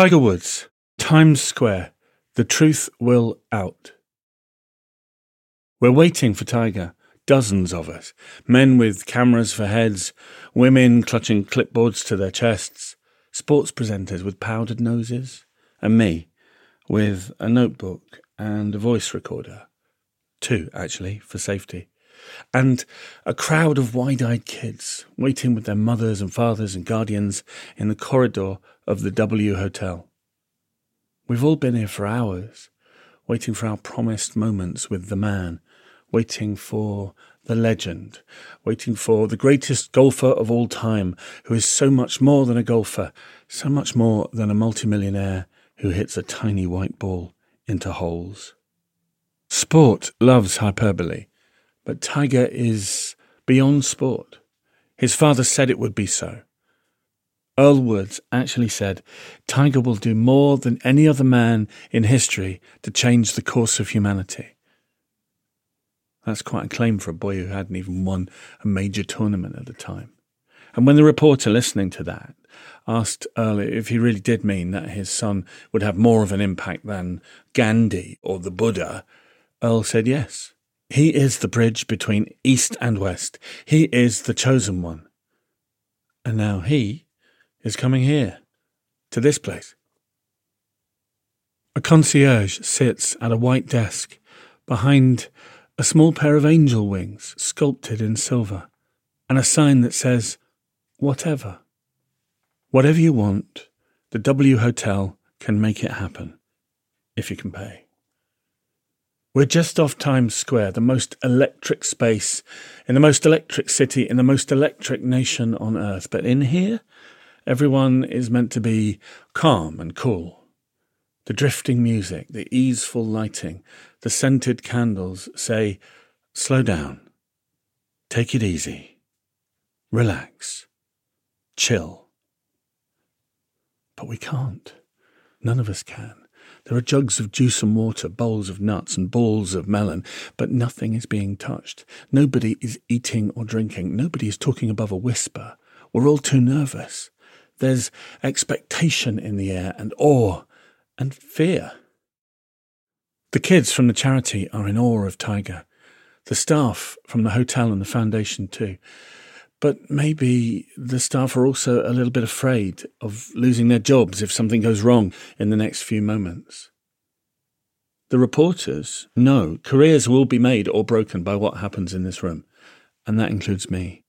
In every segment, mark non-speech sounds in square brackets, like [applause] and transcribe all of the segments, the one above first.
Tiger Woods, Times Square. The truth will out. We're waiting for Tiger. Dozens of us. Men with cameras for heads, women clutching clipboards to their chests, sports presenters with powdered noses, and me with a notebook and a voice recorder. Two, actually, for safety. And a crowd of wide eyed kids waiting with their mothers and fathers and guardians in the corridor of the W Hotel. We've all been here for hours, waiting for our promised moments with the man, waiting for the legend, waiting for the greatest golfer of all time, who is so much more than a golfer, so much more than a multimillionaire who hits a tiny white ball into holes. Sport loves hyperbole, but Tiger is beyond sport. His father said it would be so. Earl Woods actually said Tiger will do more than any other man in history to change the course of humanity. That's quite a claim for a boy who hadn't even won a major tournament at the time. And when the reporter listening to that asked Earl if he really did mean that his son would have more of an impact than Gandhi or the Buddha, Earl said yes. He is the bridge between East and West. He is the chosen one. And now he is coming here, to this place. A concierge sits at a white desk behind a small pair of angel wings sculpted in silver, and a sign that says, Whatever. Whatever you want, the W Hotel can make it happen, if you can pay. We're just off Times Square, the most electric space in the most electric city in the most electric nation on earth. But in here, everyone is meant to be calm and cool. The drifting music, the easeful lighting, the scented candles say, slow down, take it easy, relax, chill. But we can't. None of us can. There are jugs of juice and water, bowls of nuts, and balls of melon, but nothing is being touched. Nobody is eating or drinking. Nobody is talking above a whisper. We're all too nervous. There's expectation in the air, and awe, and fear. The kids from the charity are in awe of Tiger. The staff from the hotel and the foundation, too. But maybe the staff are also a little bit afraid of losing their jobs if something goes wrong in the next few moments. The reporters know careers will be made or broken by what happens in this room, and that includes me.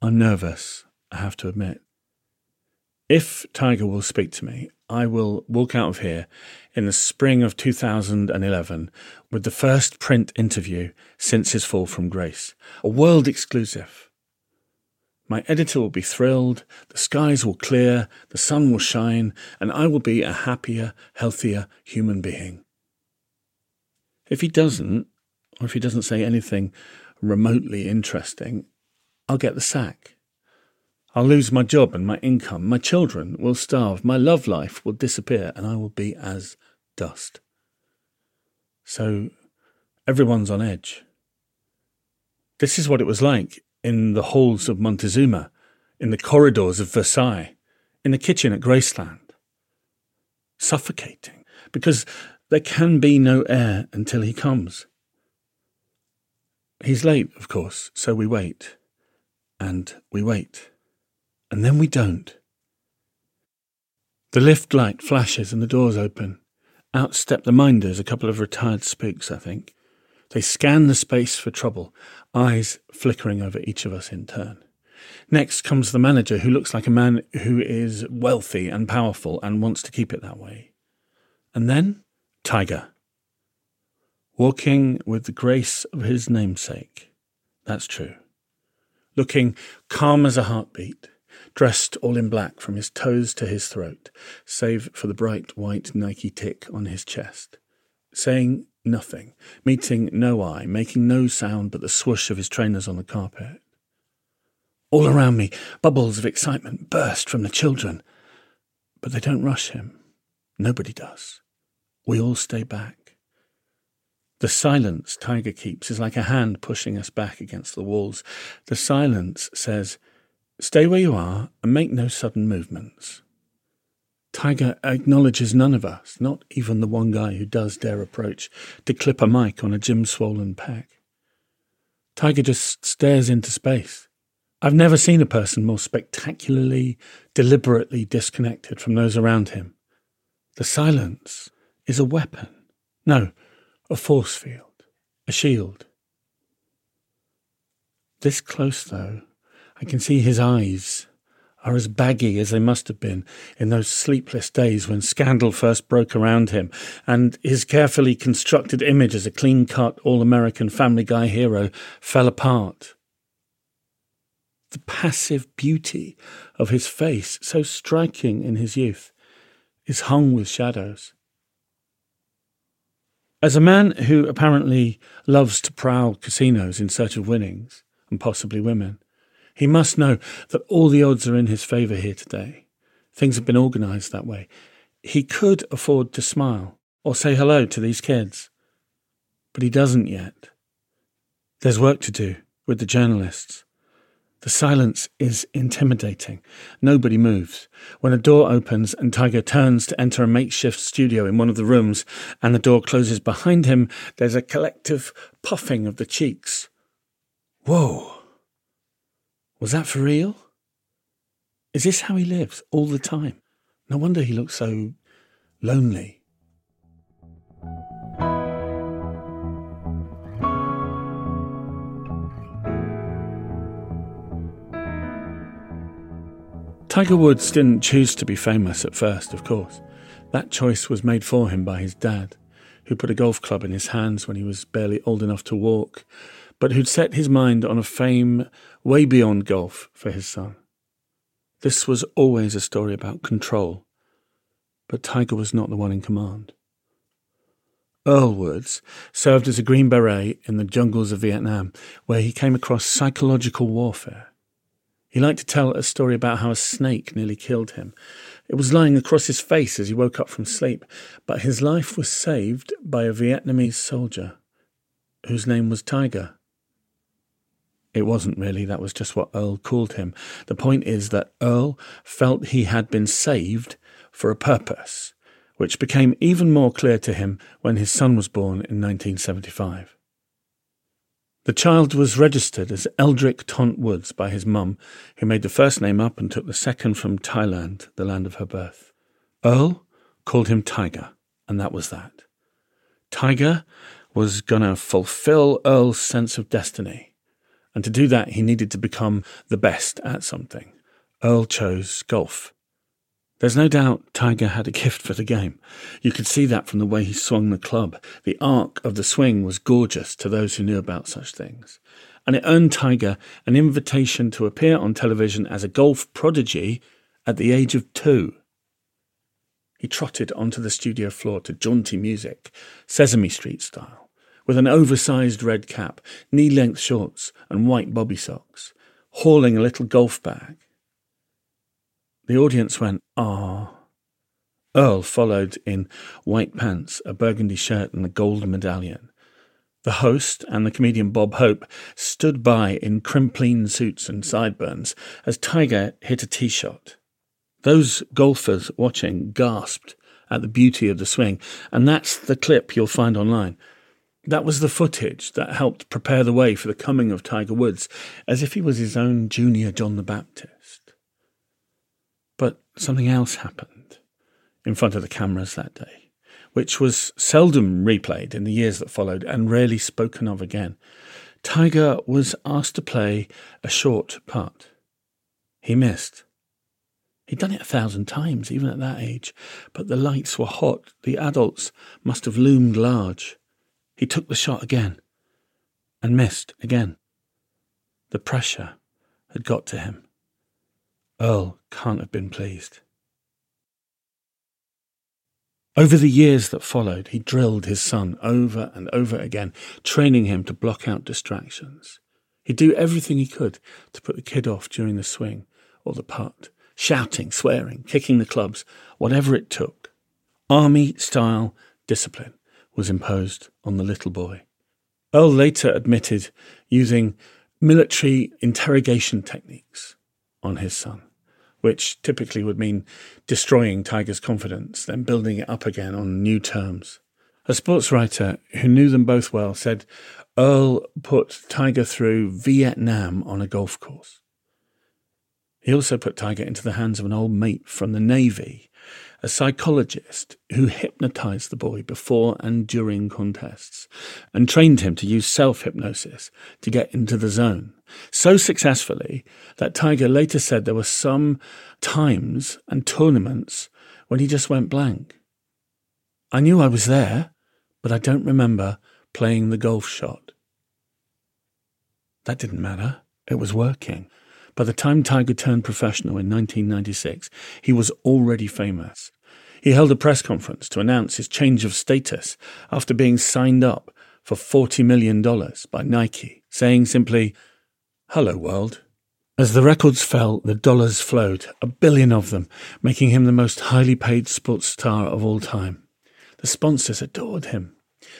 I'm nervous, I have to admit. If Tiger will speak to me, I will walk out of here in the spring of 2011 with the first print interview since his fall from grace, a world exclusive. My editor will be thrilled, the skies will clear, the sun will shine, and I will be a happier, healthier human being. If he doesn't, or if he doesn't say anything remotely interesting, I'll get the sack. I'll lose my job and my income. My children will starve. My love life will disappear, and I will be as dust. So everyone's on edge. This is what it was like in the halls of Montezuma, in the corridors of Versailles, in the kitchen at Graceland. Suffocating, because there can be no air until he comes. He's late, of course, so we wait. And we wait. And then we don't. The lift light flashes and the doors open. Out step the minders, a couple of retired spooks, I think. They scan the space for trouble, eyes flickering over each of us in turn. Next comes the manager, who looks like a man who is wealthy and powerful and wants to keep it that way. And then, Tiger. Walking with the grace of his namesake. That's true. Looking calm as a heartbeat, dressed all in black from his toes to his throat, save for the bright white Nike tick on his chest. Saying Nothing, meeting no eye, making no sound but the swoosh of his trainers on the carpet. All around me, bubbles of excitement burst from the children. But they don't rush him. Nobody does. We all stay back. The silence Tiger keeps is like a hand pushing us back against the walls. The silence says, Stay where you are and make no sudden movements. Tiger acknowledges none of us, not even the one guy who does dare approach to clip a mic on a gym swollen pack. Tiger just stares into space. I've never seen a person more spectacularly, deliberately disconnected from those around him. The silence is a weapon. No, a force field, a shield. This close, though, I can see his eyes are as baggy as they must have been in those sleepless days when scandal first broke around him, and his carefully constructed image as a clean cut, all American Family Guy hero fell apart. The passive beauty of his face, so striking in his youth, is hung with shadows. As a man who apparently loves to prowl casinos in search of winnings, and possibly women, he must know that all the odds are in his favour here today. Things have been organised that way. He could afford to smile or say hello to these kids, but he doesn't yet. There's work to do with the journalists. The silence is intimidating. Nobody moves. When a door opens and Tiger turns to enter a makeshift studio in one of the rooms and the door closes behind him, there's a collective puffing of the cheeks. Whoa! Was that for real? Is this how he lives all the time? No wonder he looks so lonely. Tiger Woods didn't choose to be famous at first, of course. That choice was made for him by his dad, who put a golf club in his hands when he was barely old enough to walk but who'd set his mind on a fame way beyond golf for his son. This was always a story about control, but Tiger was not the one in command. Earl Woods served as a Green Beret in the jungles of Vietnam, where he came across psychological warfare. He liked to tell a story about how a snake nearly killed him. It was lying across his face as he woke up from sleep, but his life was saved by a Vietnamese soldier whose name was Tiger. It wasn't really, that was just what Earl called him. The point is that Earl felt he had been saved for a purpose, which became even more clear to him when his son was born in 1975. The child was registered as Eldrick Tont Woods by his mum, who made the first name up and took the second from Thailand, the land of her birth. Earl called him Tiger, and that was that. Tiger was going to fulfill Earl's sense of destiny and to do that, he needed to become the best at something. Earl chose golf. There's no doubt Tiger had a gift for the game. You could see that from the way he swung the club. The arc of the swing was gorgeous to those who knew about such things. And it earned Tiger an invitation to appear on television as a golf prodigy at the age of two. He trotted onto the studio floor to jaunty music, Sesame Street style with an oversized red cap, knee length shorts, and white bobby socks, hauling a little golf bag. The audience went, ah. Earl followed in white pants, a burgundy shirt, and a gold medallion. The host and the comedian Bob Hope stood by in Crimplene suits and sideburns as Tiger hit a tee shot. Those golfers watching gasped at the beauty of the swing, and that's the clip you'll find online. That was the footage that helped prepare the way for the coming of Tiger Woods, as if he was his own junior John the Baptist. But something else happened in front of the cameras that day, which was seldom replayed in the years that followed and rarely spoken of again. Tiger was asked to play a short putt. He missed. He'd done it a thousand times, even at that age, but the lights were hot. The adults must have loomed large. He took the shot again and missed again. The pressure had got to him. Earl can't have been pleased. Over the years that followed, he drilled his son over and over again, training him to block out distractions. He'd do everything he could to put the kid off during the swing or the putt, shouting, swearing, kicking the clubs, whatever it took. Army style discipline was imposed on the little boy. Earl later admitted using military interrogation techniques on his son, which typically would mean destroying Tiger's confidence, then building it up again on new terms. A sports writer who knew them both well said Earl put Tiger through Vietnam on a golf course. He also put Tiger into the hands of an old mate from the Navy, a psychologist who hypnotized the boy before and during contests and trained him to use self hypnosis to get into the zone. So successfully that Tiger later said there were some times and tournaments when he just went blank. I knew I was there, but I don't remember playing the golf shot. That didn't matter. It was working. By the time Tiger turned professional in 1996, he was already famous. He held a press conference to announce his change of status after being signed up for $40 million by Nike, saying simply, Hello, world. As the records fell, the dollars flowed, a billion of them, making him the most highly paid sports star of all time. The sponsors adored him.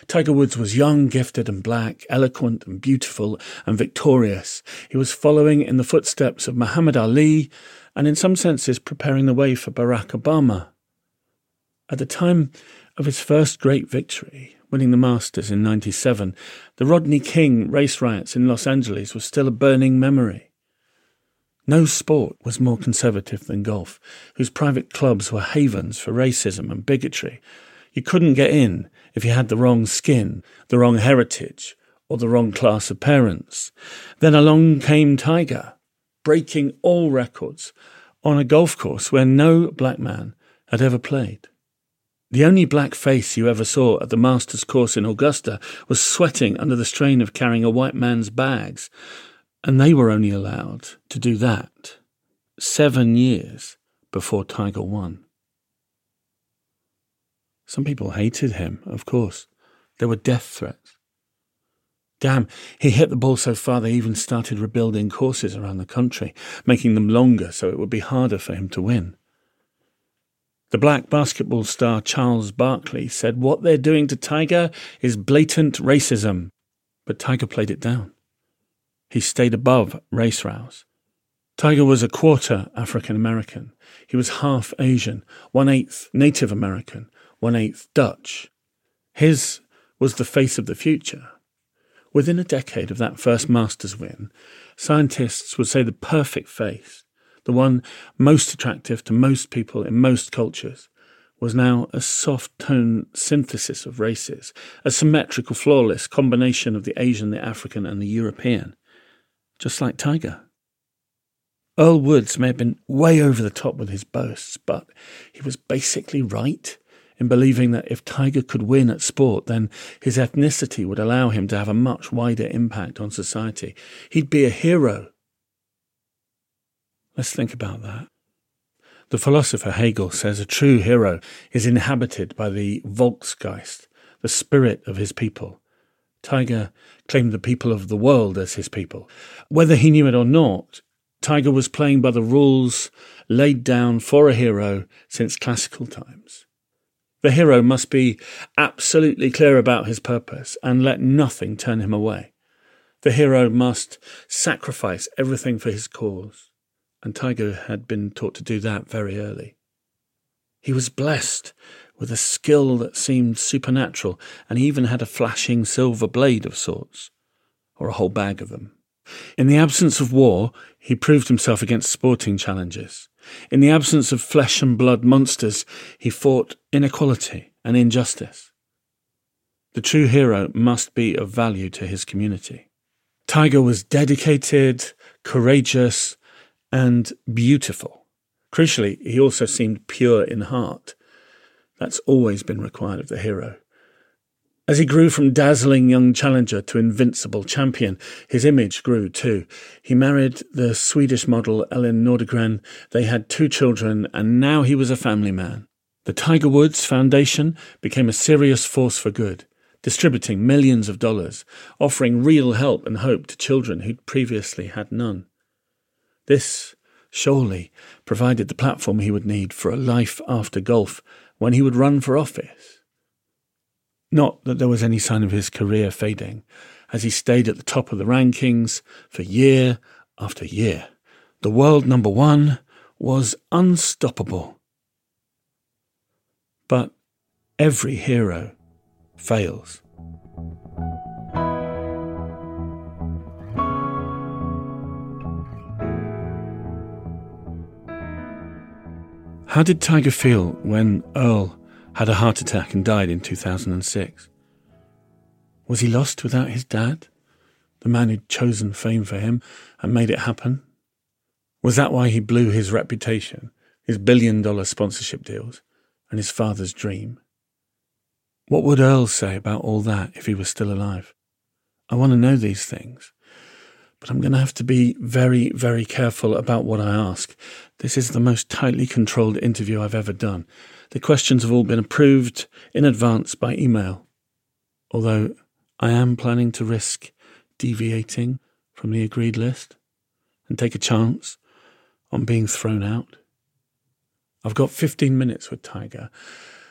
Tiger Woods was young, gifted, and black, eloquent and beautiful and victorious. He was following in the footsteps of Muhammad Ali and, in some senses, preparing the way for Barack Obama. At the time of his first great victory, winning the Masters in 97, the Rodney King race riots in Los Angeles were still a burning memory. No sport was more conservative than golf, whose private clubs were havens for racism and bigotry. You couldn't get in if you had the wrong skin, the wrong heritage, or the wrong class of parents. Then along came Tiger, breaking all records on a golf course where no black man had ever played. The only black face you ever saw at the Masters course in Augusta was sweating under the strain of carrying a white man's bags, and they were only allowed to do that seven years before Tiger won. Some people hated him, of course. There were death threats. Damn, he hit the ball so far they even started rebuilding courses around the country, making them longer so it would be harder for him to win. The black basketball star Charles Barkley said what they're doing to Tiger is blatant racism, but Tiger played it down. He stayed above race rows. Tiger was a quarter African American. He was half Asian, one eighth Native American, one eighth Dutch. His was the face of the future. Within a decade of that first Masters win, scientists would say the perfect face, the one most attractive to most people in most cultures, was now a soft tone synthesis of races, a symmetrical, flawless combination of the Asian, the African, and the European, just like Tiger. Earl Woods may have been way over the top with his boasts, but he was basically right in believing that if Tiger could win at sport, then his ethnicity would allow him to have a much wider impact on society. He'd be a hero. Let's think about that. The philosopher Hegel says a true hero is inhabited by the Volksgeist, the spirit of his people. Tiger claimed the people of the world as his people. Whether he knew it or not, Tiger was playing by the rules laid down for a hero since classical times. The hero must be absolutely clear about his purpose and let nothing turn him away. The hero must sacrifice everything for his cause, and Tiger had been taught to do that very early. He was blessed with a skill that seemed supernatural, and he even had a flashing silver blade of sorts, or a whole bag of them. In the absence of war, he proved himself against sporting challenges. In the absence of flesh and blood monsters, he fought inequality and injustice. The true hero must be of value to his community. Tiger was dedicated, courageous, and beautiful. Crucially, he also seemed pure in heart. That's always been required of the hero. As he grew from dazzling young challenger to invincible champion, his image grew too. He married the Swedish model Elin Nordegren. They had two children, and now he was a family man. The Tiger Woods Foundation became a serious force for good, distributing millions of dollars, offering real help and hope to children who'd previously had none. This, surely, provided the platform he would need for a life after golf when he would run for office. Not that there was any sign of his career fading, as he stayed at the top of the rankings for year after year. The world number one, was unstoppable. But every hero fails. How did Tiger feel when Earl had a heart attack and died in 2006? Was he lost without his dad, the man who'd chosen fame for him and made it happen? Was that why he blew his reputation, his billion dollar sponsorship deals, and his father's dream? What would Earl say about all that if he was still alive? I want to know these things but I'm going to have to be very, very careful about what I ask. This is the most tightly controlled interview I've ever done. The questions have all been approved in advance by email. Although I am planning to risk deviating from the agreed list and take a chance on being thrown out. I've got 15 minutes with Tiger,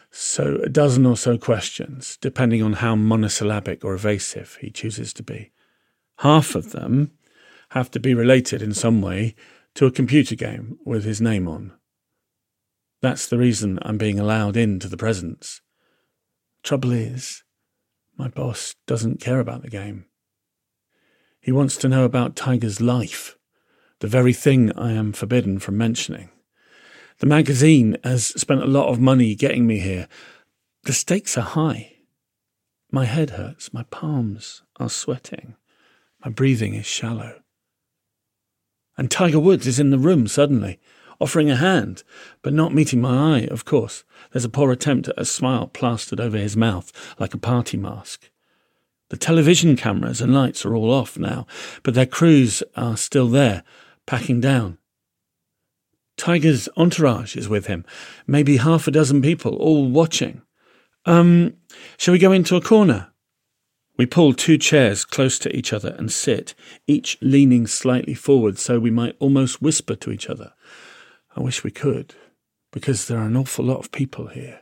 so a dozen or so questions, depending on how monosyllabic or evasive he chooses to be. Half of them have to be related in some way to a computer game with his name on. That's the reason I'm being allowed into the presence. Trouble is, my boss doesn't care about the game. He wants to know about Tiger's life, the very thing I am forbidden from mentioning. The magazine has spent a lot of money getting me here. The stakes are high. My head hurts, my palms are sweating, my breathing is shallow. And Tiger Woods is in the room suddenly, offering a hand, but not meeting my eye, of course. There's a poor attempt at a smile plastered over his mouth, like a party mask. The television cameras and lights are all off now, but their crews are still there, packing down. Tiger's entourage is with him, maybe half a dozen people, all watching. Um, shall we go into a corner? We pull two chairs close to each other and sit, each leaning slightly forward so we might almost whisper to each other. I wish we could, because there are an awful lot of people here.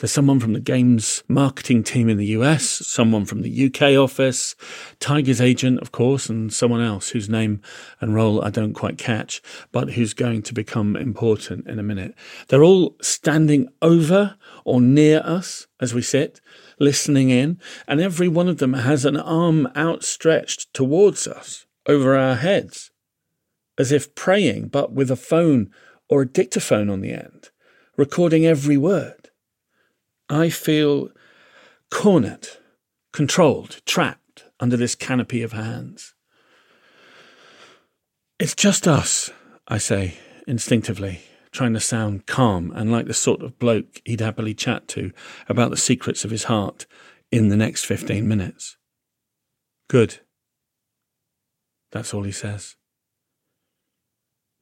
There's someone from the games marketing team in the US, someone from the UK office, Tiger's agent, of course, and someone else whose name and role I don't quite catch, but who's going to become important in a minute. They're all standing over or near us as we sit, listening in, and every one of them has an arm outstretched towards us over our heads, as if praying, but with a phone or a dictaphone on the end, recording every word. I feel cornered, controlled, trapped under this canopy of hands. It's just us, I say instinctively, trying to sound calm and like the sort of bloke he'd happily chat to about the secrets of his heart in the next 15 minutes. Good. That's all he says.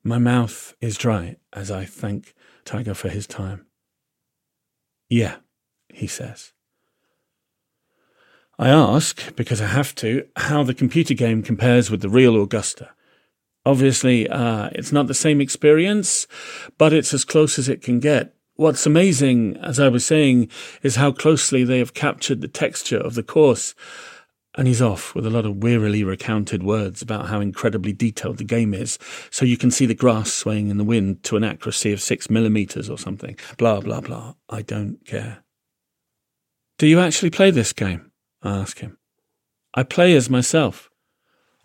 My mouth is dry as I thank Tiger for his time. Yeah, he says. I ask, because I have to, how the computer game compares with the real Augusta. Obviously, uh, it's not the same experience, but it's as close as it can get. What's amazing, as I was saying, is how closely they have captured the texture of the course. And he's off with a lot of wearily recounted words about how incredibly detailed the game is, so you can see the grass swaying in the wind to an accuracy of six millimeters or something. Blah, blah, blah. I don't care. Do you actually play this game? I ask him. I play as myself.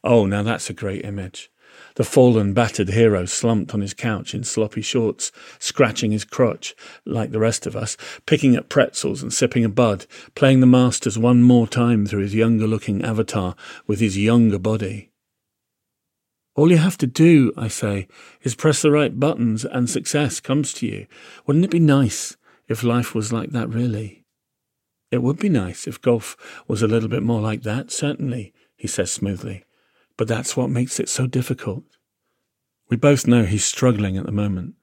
Oh, now that's a great image. The fallen, battered hero slumped on his couch in sloppy shorts, scratching his crotch, like the rest of us, picking at pretzels and sipping a bud, playing the masters one more time through his younger looking avatar with his younger body. All you have to do, I say, is press the right buttons and success comes to you. Wouldn't it be nice if life was like that, really? It would be nice if golf was a little bit more like that, certainly, he says smoothly. But that's what makes it so difficult. We both know he's struggling at the moment.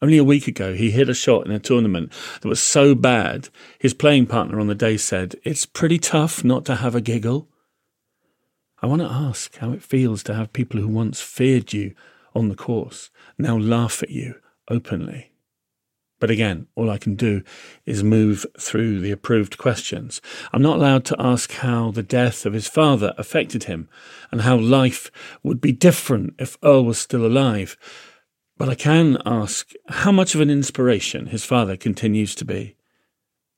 Only a week ago, he hit a shot in a tournament that was so bad, his playing partner on the day said, It's pretty tough not to have a giggle. I want to ask how it feels to have people who once feared you on the course now laugh at you openly. But again, all I can do is move through the approved questions. I'm not allowed to ask how the death of his father affected him and how life would be different if Earl was still alive. But I can ask how much of an inspiration his father continues to be.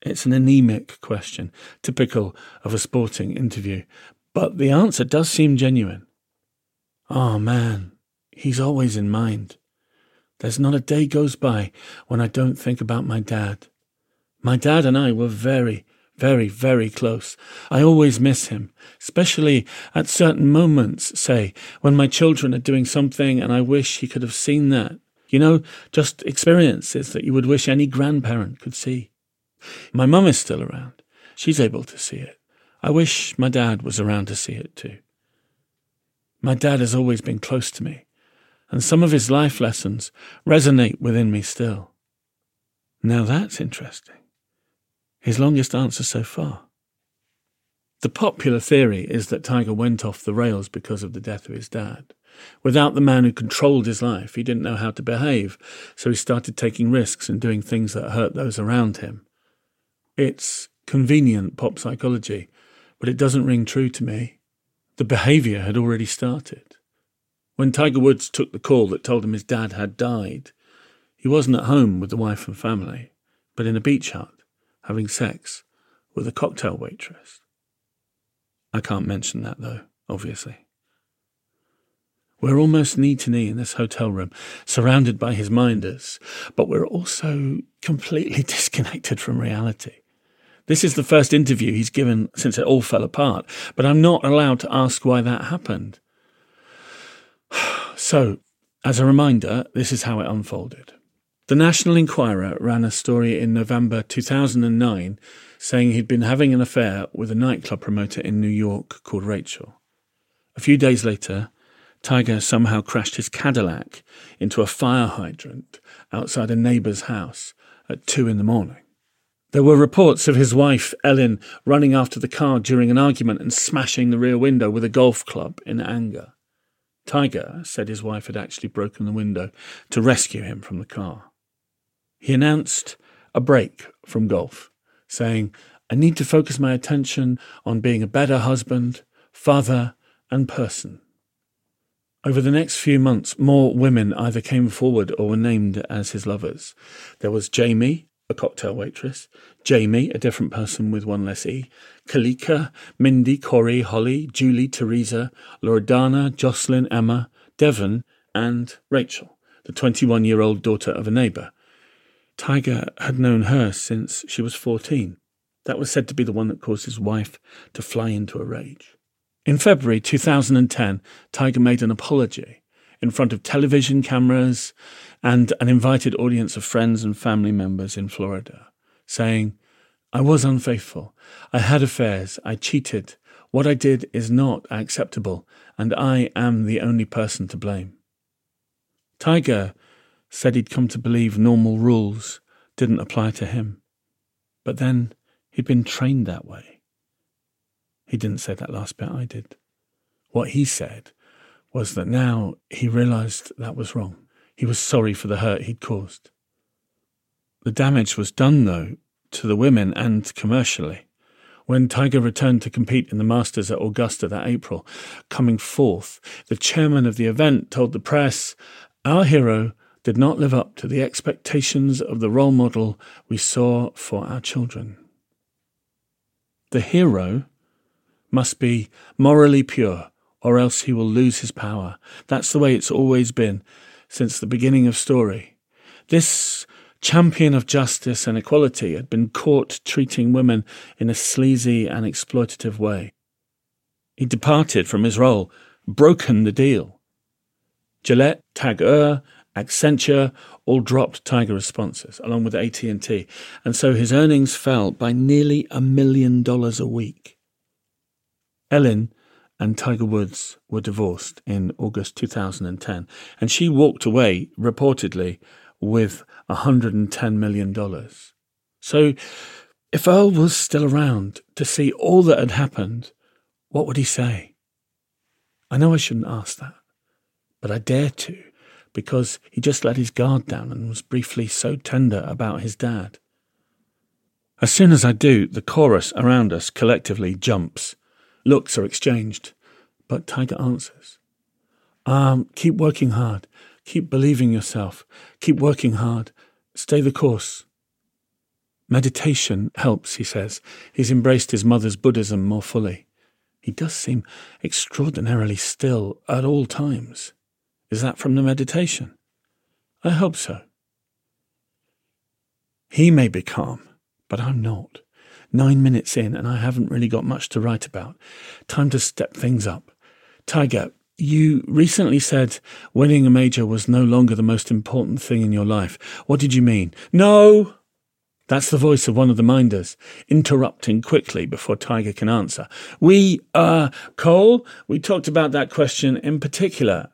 It's an anemic question, typical of a sporting interview, but the answer does seem genuine. Oh man, he's always in mind. There's not a day goes by when I don't think about my dad. My dad and I were very, very, very close. I always miss him, especially at certain moments, say, when my children are doing something and I wish he could have seen that. You know, just experiences that you would wish any grandparent could see. My mum is still around. She's able to see it. I wish my dad was around to see it too. My dad has always been close to me, and some of his life lessons resonate within me still. Now that's interesting. His longest answer so far. The popular theory is that Tiger went off the rails because of the death of his dad. Without the man who controlled his life, he didn't know how to behave, so he started taking risks and doing things that hurt those around him. It's convenient pop psychology, but it doesn't ring true to me. The behaviour had already started. When Tiger Woods took the call that told him his dad had died, he wasn't at home with the wife and family, but in a beach hut having sex with a cocktail waitress. I can't mention that though, obviously. We're almost knee to knee in this hotel room, surrounded by his minders, but we're also completely [laughs] disconnected from reality. This is the first interview he's given since it all fell apart, but I'm not allowed to ask why that happened. [sighs] So, as a reminder, this is how it unfolded. The National Enquirer ran a story in November 2009 saying he'd been having an affair with a nightclub promoter in New York called Rachel. A few days later, Tiger somehow crashed his Cadillac into a fire hydrant outside a neighbour's house at two in the morning. There were reports of his wife, Elin, running after the car during an argument and smashing the rear window with a golf club in anger. Tiger said his wife had actually broken the window to rescue him from the car. He announced a break from golf, saying, I need to focus my attention on being a better husband, father, and person. Over the next few months, more women either came forward or were named as his lovers. There was Jamie, a cocktail waitress, Jamie, a different person with one less E, Kalika, Mindy, Corey, Holly, Julie, Teresa, Loredana, Jocelyn, Emma, Devon, and Rachel, the 21 year old daughter of a neighbour Tiger had known her since she was 14. That was said to be the one that caused his wife to fly into a rage. In February 2010, Tiger made an apology in front of television cameras and an invited audience of friends and family members in Florida, saying, I was unfaithful. I had affairs. I cheated. What I did is not acceptable, and I am the only person to blame. Tiger said he'd come to believe normal rules didn't apply to him. But then he'd been trained that way. He didn't say that last bit, I did. What he said was that now he realized that was wrong. He was sorry for the hurt he'd caused. The damage was done, though, to the women and commercially. When Tiger returned to compete in the Masters at Augusta that April, coming fourth, the chairman of the event told the press, Our hero did not live up to the expectations of the role model we saw for our children. The hero must be morally pure, or else he will lose his power. That's the way it's always been since the beginning of story. This champion of justice and equality had been caught treating women in a sleazy and exploitative way. He departed from his role, broken the deal. Gillette, Tag Heuer, Accenture all dropped Tiger responses, along with AT&T, and so his earnings fell by nearly a million dollars a week. Elin and Tiger Woods were divorced in August 2010, and she walked away, reportedly, with $110 million. So, if Earl was still around to see all that had happened, what would he say? I know I shouldn't ask that, but I dare to because he just let his guard down and was briefly so tender about his dad. As soon as I do, the chorus around us collectively jumps. Looks are exchanged, but Tiger answers. Um, keep working hard. Keep believing yourself. Keep working hard. Stay the course. Meditation helps, he says. He's embraced his mother's Buddhism more fully. He does seem extraordinarily still at all times. Is that from the meditation? I hope so. He may be calm, but I'm not. Nine minutes in, and I haven't really got much to write about. Time to step things up. Tiger, you recently said winning a major was no longer the most important thing in your life. What did you mean? No! That's the voice of one of the minders, interrupting quickly before Tiger can answer. We, uh, Cole, we talked about that question in particular.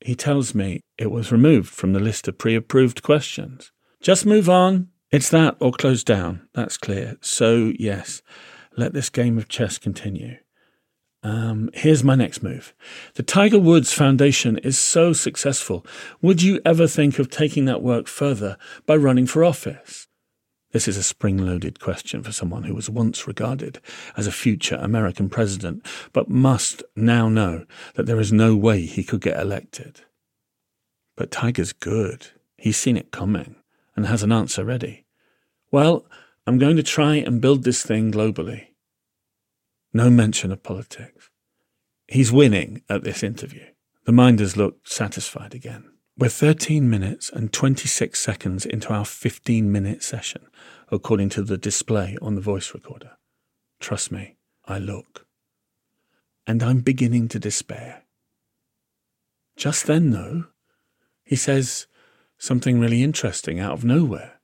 He tells me it was removed from the list of pre approved questions. Just move on. It's that or close down. That's clear. So, yes, let this game of chess continue. Um, here's my next move. The Tiger Woods Foundation is so successful. Would you ever think of taking that work further by running for office? This is a spring loaded question for someone who was once regarded as a future American president, but must now know that there is no way he could get elected. But Tiger's good. He's seen it coming and has an answer ready. Well, I'm going to try and build this thing globally. No mention of politics. He's winning at this interview. The minders look satisfied again. We're 13 minutes and 26 seconds into our 15 minute session, according to the display on the voice recorder. Trust me, I look. And I'm beginning to despair. Just then, though, he says something really interesting out of nowhere.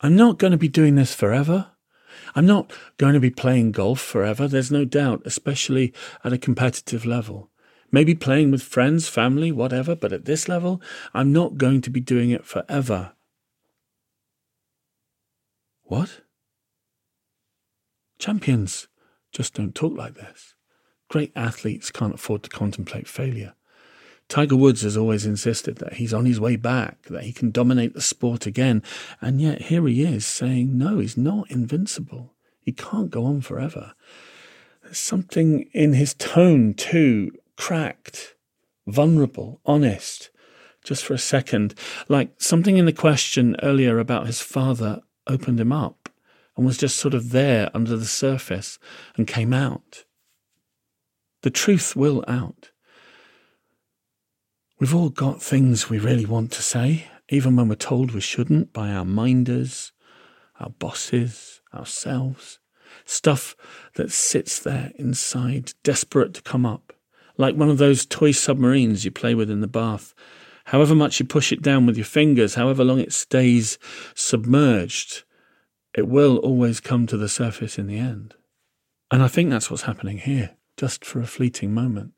I'm not going to be doing this forever. I'm not going to be playing golf forever, there's no doubt, especially at a competitive level. Maybe playing with friends, family, whatever, but at this level, I'm not going to be doing it forever. What? Champions just don't talk like this. Great athletes can't afford to contemplate failure. Tiger Woods has always insisted that he's on his way back, that he can dominate the sport again, and yet here he is saying, no, he's not invincible. He can't go on forever. There's something in his tone, too, cracked, vulnerable, honest, just for a second, like something in the question earlier about his father opened him up and was just sort of there under the surface and came out. The truth will out. We've all got things we really want to say, even when we're told we shouldn't by our minders, our bosses, ourselves. Stuff that sits there inside, desperate to come up, like one of those toy submarines you play with in the bath. However much you push it down with your fingers, however long it stays submerged, it will always come to the surface in the end. And I think that's what's happening here, just for a fleeting moment.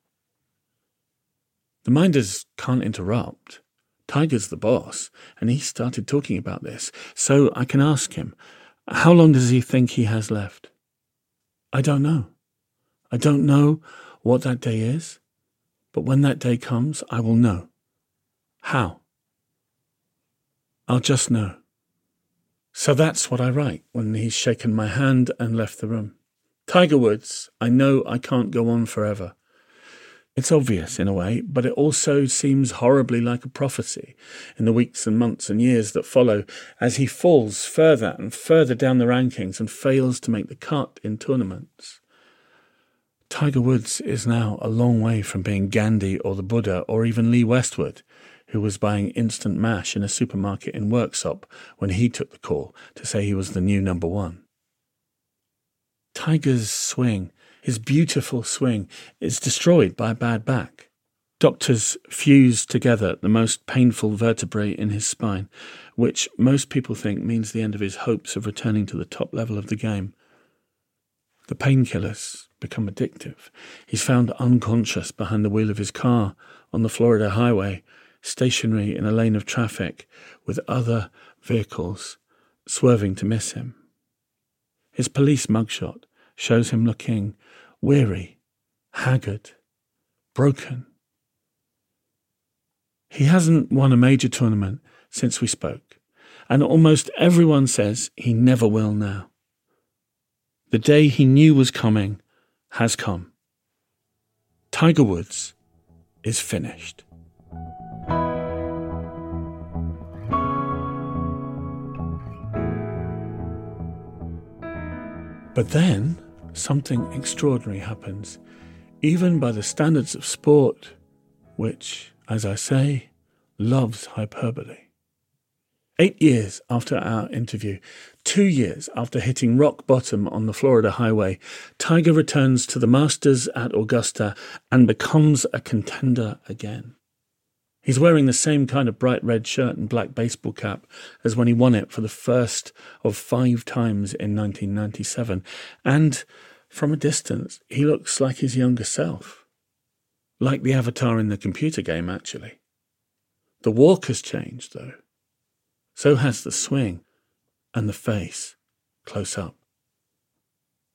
The minders can't interrupt. Tiger's the boss, and he started talking about this, so I can ask him, how long does he think he has left? I don't know. I don't know what that day is, but when that day comes, I will know. How? I'll just know. So that's what I write when he's shaken my hand and left the room. Tiger Woods, I know I can't go on forever. It's obvious in a way, but it also seems horribly like a prophecy in the weeks and months and years that follow as he falls further and further down the rankings and fails to make the cut in tournaments. Tiger Woods is now a long way from being Gandhi or the Buddha or even Lee Westwood, who was buying instant mash in a supermarket in Worksop when he took the call to say he was the new number one. Tiger's swing his beautiful swing is destroyed by a bad back. Doctors fuse together the most painful vertebrae in his spine, which most people think means the end of his hopes of returning to the top level of the game. The painkillers become addictive. He's found unconscious behind the wheel of his car on the Florida highway, stationary in a lane of traffic with other vehicles swerving to miss him. His police mugshot shows him looking weary, haggard, broken. He hasn't won a major tournament since we spoke, and almost everyone says he never will now. The day he knew was coming has come. Tiger Woods is finished. But then something extraordinary happens, even by the standards of sport, which, as I say, loves hyperbole. Eight years after our interview, two years after hitting rock bottom on the Florida highway, Tiger returns to the Masters at Augusta and becomes a contender again. He's wearing the same kind of bright red shirt and black baseball cap as when he won it for the first of five times in 1997. And from a distance, he looks like his younger self. Like the avatar in the computer game, actually. The walk has changed, though. So has the swing and the face, close up.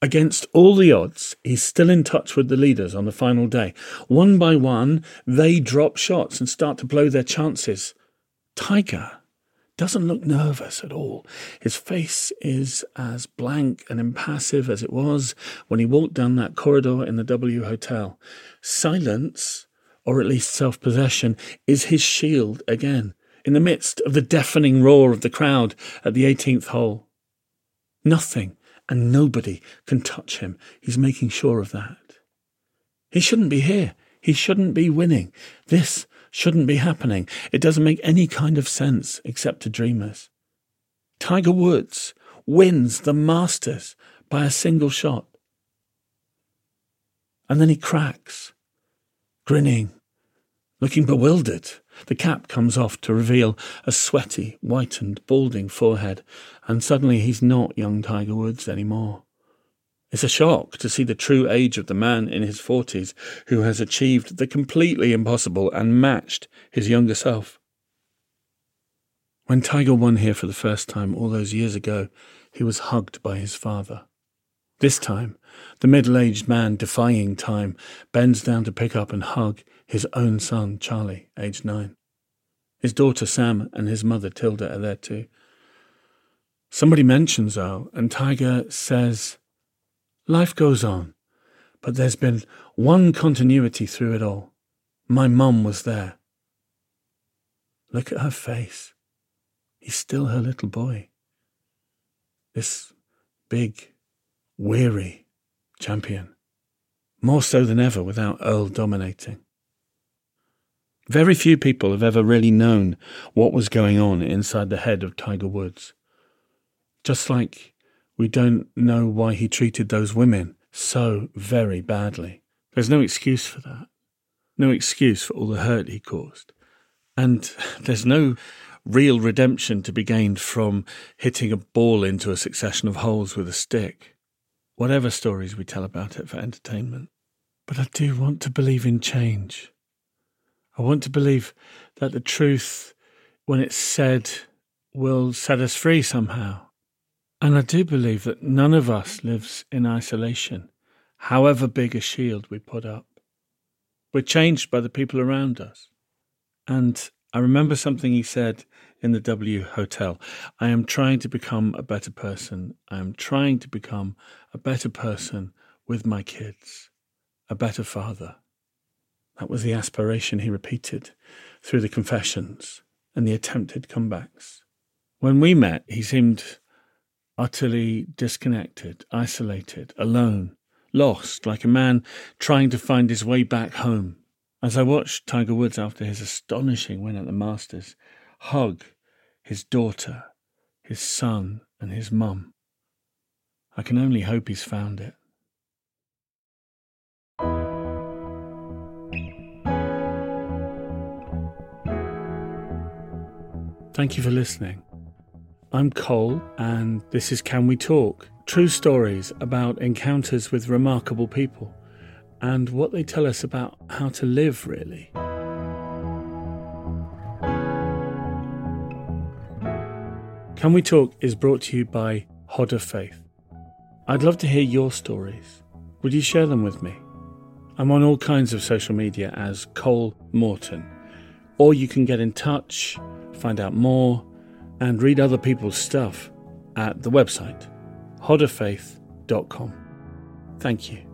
Against all the odds, he's still in touch with the leaders on the final day. One by one, they drop shots and start to blow their chances. Tiger doesn't look nervous at all. His face is as blank and impassive as it was when he walked down that corridor in the W Hotel. Silence, or at least self possession, is his shield again, in the midst of the deafening roar of the crowd at the 18th hole. Nothing and nobody can touch him. He's making sure of that. He shouldn't be here. He shouldn't be winning. This shouldn't be happening. It doesn't make any kind of sense except to dreamers. Tiger Woods wins the Masters by a single shot. And then he cracks, grinning, looking bewildered. The cap comes off to reveal a sweaty, whitened, balding forehead, and suddenly he's not young Tiger Woods anymore. It's a shock to see the true age of the man in his forties who has achieved the completely impossible and matched his younger self. When Tiger won here for the first time all those years ago, he was hugged by his father. This time, the middle aged man defying time bends down to pick up and hug his own son, Charlie, aged nine. His daughter, Sam, and his mother, Tida, are there too. Somebody mentions Earl, and Tiger says, Life goes on, but there's been one continuity through it all. My mum was there. Look at her face. He's still her little boy. This big, weary champion. More so than ever without Earl dominating. Very few people have ever really known what was going on inside the head of Tiger Woods. Just like we don't know why he treated those women so very badly. There's no excuse for that. No excuse for all the hurt he caused. And there's no real redemption to be gained from hitting a ball into a succession of holes with a stick. Whatever stories we tell about it for entertainment. But I do want to believe in change. I want to believe that the truth, when it's said, will set us free somehow. And I do believe that none of us lives in isolation, however big a shield we put up. We're changed by the people around us. And I remember something he said in the W Hotel. I am trying to become a better person. I am trying to become a better person with my kids, a better father. That was the aspiration he repeated through the confessions and the attempted comebacks. When we met, he seemed utterly disconnected, isolated, alone, lost, like a man trying to find his way back home. As I watched Tiger Woods after his astonishing win at the Masters hug his daughter, his son, and his mum, I can only hope he's found it. Thank you for listening. I'm Cole, and this is Can We Talk? True stories about encounters with remarkable people and what they tell us about how to live, really. Can We Talk is brought to you by Hodder Faith. I'd love to hear your stories. Would you share them with me? I'm on all kinds of social media as Cole Moreton, or you can get in touch find out more, and read other people's stuff at the website, hodderfaith.com. Thank you.